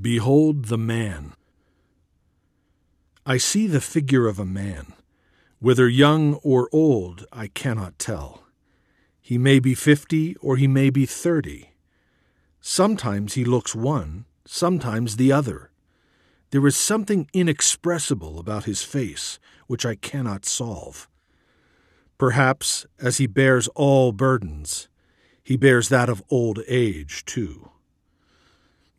Behold the man. I see the figure of a man. Whether young or old, I cannot tell. He may be fifty or he may be thirty. Sometimes he looks one, sometimes the other. There is something inexpressible about his face which I cannot solve. Perhaps, as he bears all burdens, he bears that of old age too.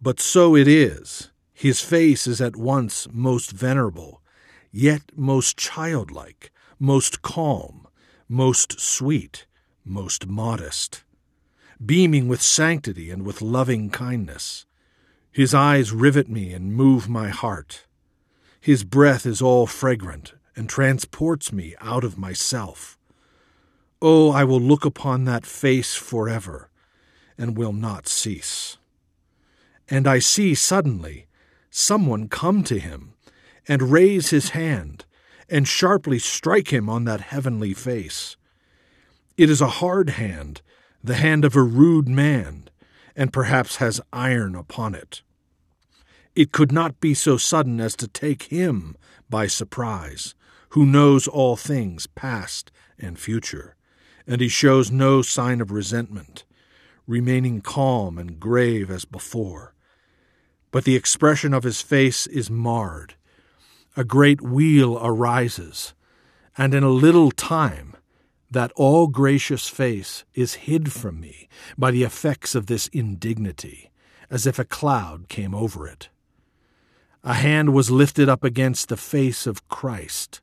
But so it is. His face is at once most venerable, yet most childlike, most calm, most sweet, most modest, beaming with sanctity and with loving kindness. His eyes rivet me and move my heart. His breath is all fragrant and transports me out of myself. Oh, I will look upon that face forever and will not cease. And I see suddenly someone come to him and raise his hand and sharply strike him on that heavenly face. It is a hard hand, the hand of a rude man, and perhaps has iron upon it. It could not be so sudden as to take him by surprise, who knows all things past and future and he shows no sign of resentment, remaining calm and grave as before. But the expression of his face is marred. A great wheal arises, and in a little time that all gracious face is hid from me by the effects of this indignity, as if a cloud came over it. A hand was lifted up against the face of Christ.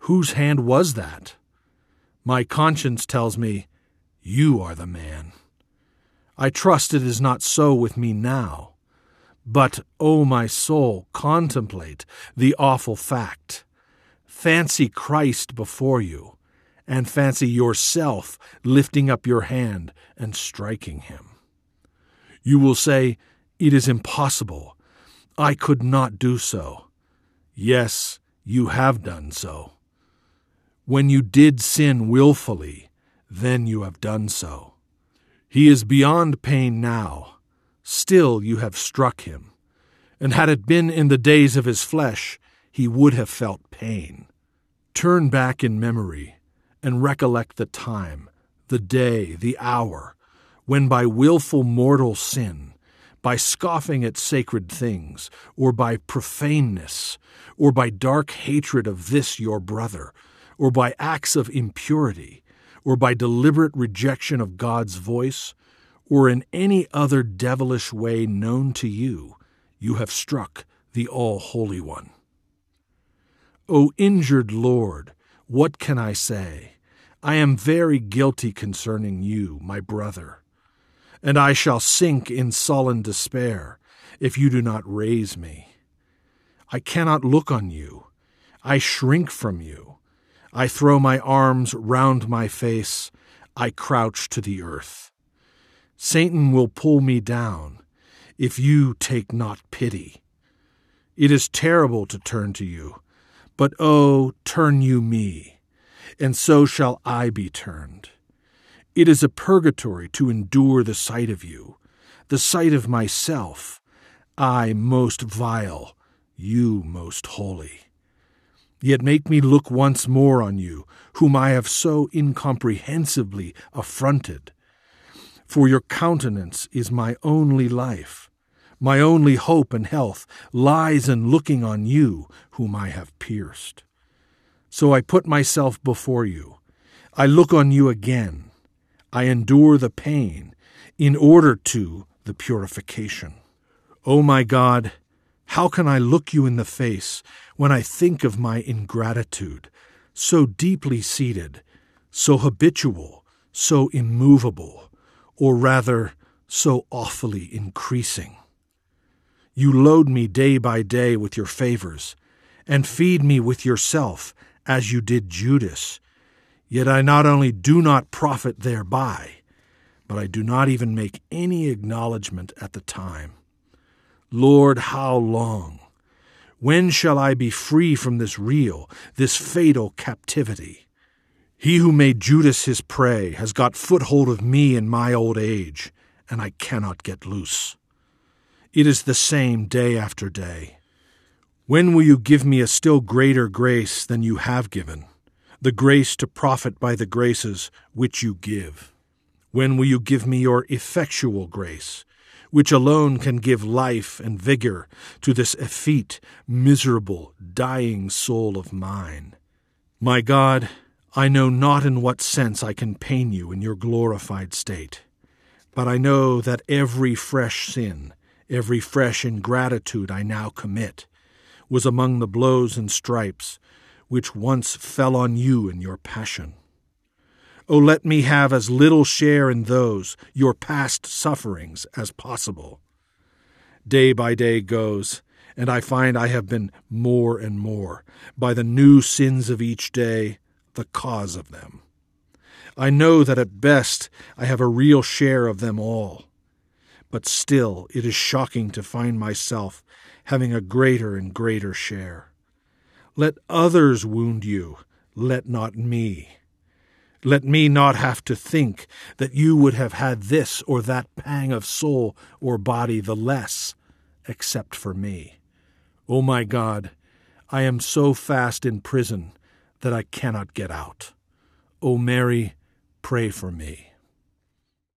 Whose hand was that? My conscience tells me, You are the man. I trust it is not so with me now. But, O oh my soul, contemplate the awful fact. Fancy Christ before you, and fancy yourself lifting up your hand and striking him. You will say, It is impossible. I could not do so. Yes, you have done so. When you did sin wilfully, then you have done so. He is beyond pain now. Still you have struck him. And had it been in the days of his flesh, he would have felt pain. Turn back in memory and recollect the time, the day, the hour, when by wilful mortal sin, by scoffing at sacred things, or by profaneness, or by dark hatred of this your brother, or by acts of impurity, or by deliberate rejection of God's voice, or in any other devilish way known to you, you have struck the All Holy One. O injured Lord, what can I say? I am very guilty concerning you, my brother, and I shall sink in sullen despair if you do not raise me. I cannot look on you. I shrink from you. I throw my arms round my face. I crouch to the earth. Satan will pull me down if you take not pity. It is terrible to turn to you, but oh, turn you me, and so shall I be turned. It is a purgatory to endure the sight of you, the sight of myself, I most vile, you most holy. Yet make me look once more on you, whom I have so incomprehensibly affronted. For your countenance is my only life. My only hope and health lies in looking on you, whom I have pierced. So I put myself before you. I look on you again. I endure the pain in order to the purification. O oh my God, how can I look you in the face when I think of my ingratitude, so deeply seated, so habitual, so immovable, or rather, so awfully increasing? You load me day by day with your favors, and feed me with yourself, as you did Judas. Yet I not only do not profit thereby, but I do not even make any acknowledgement at the time. Lord, how long? When shall I be free from this real, this fatal captivity? He who made Judas his prey has got foothold of me in my old age, and I cannot get loose. It is the same day after day. When will you give me a still greater grace than you have given, the grace to profit by the graces which you give? When will you give me your effectual grace, which alone can give life and vigor to this effete, miserable, dying soul of mine? My God, I know not in what sense I can pain you in your glorified state, but I know that every fresh sin, every fresh ingratitude I now commit, was among the blows and stripes which once fell on you in your passion. O oh, let me have as little share in those, your past sufferings, as possible. Day by day goes, and I find I have been more and more, by the new sins of each day, the cause of them. I know that at best I have a real share of them all, but still it is shocking to find myself having a greater and greater share. Let others wound you, let not me. Let me not have to think that you would have had this or that pang of soul or body the less, except for me. O oh my God, I am so fast in prison that I cannot get out. O oh Mary, pray for me.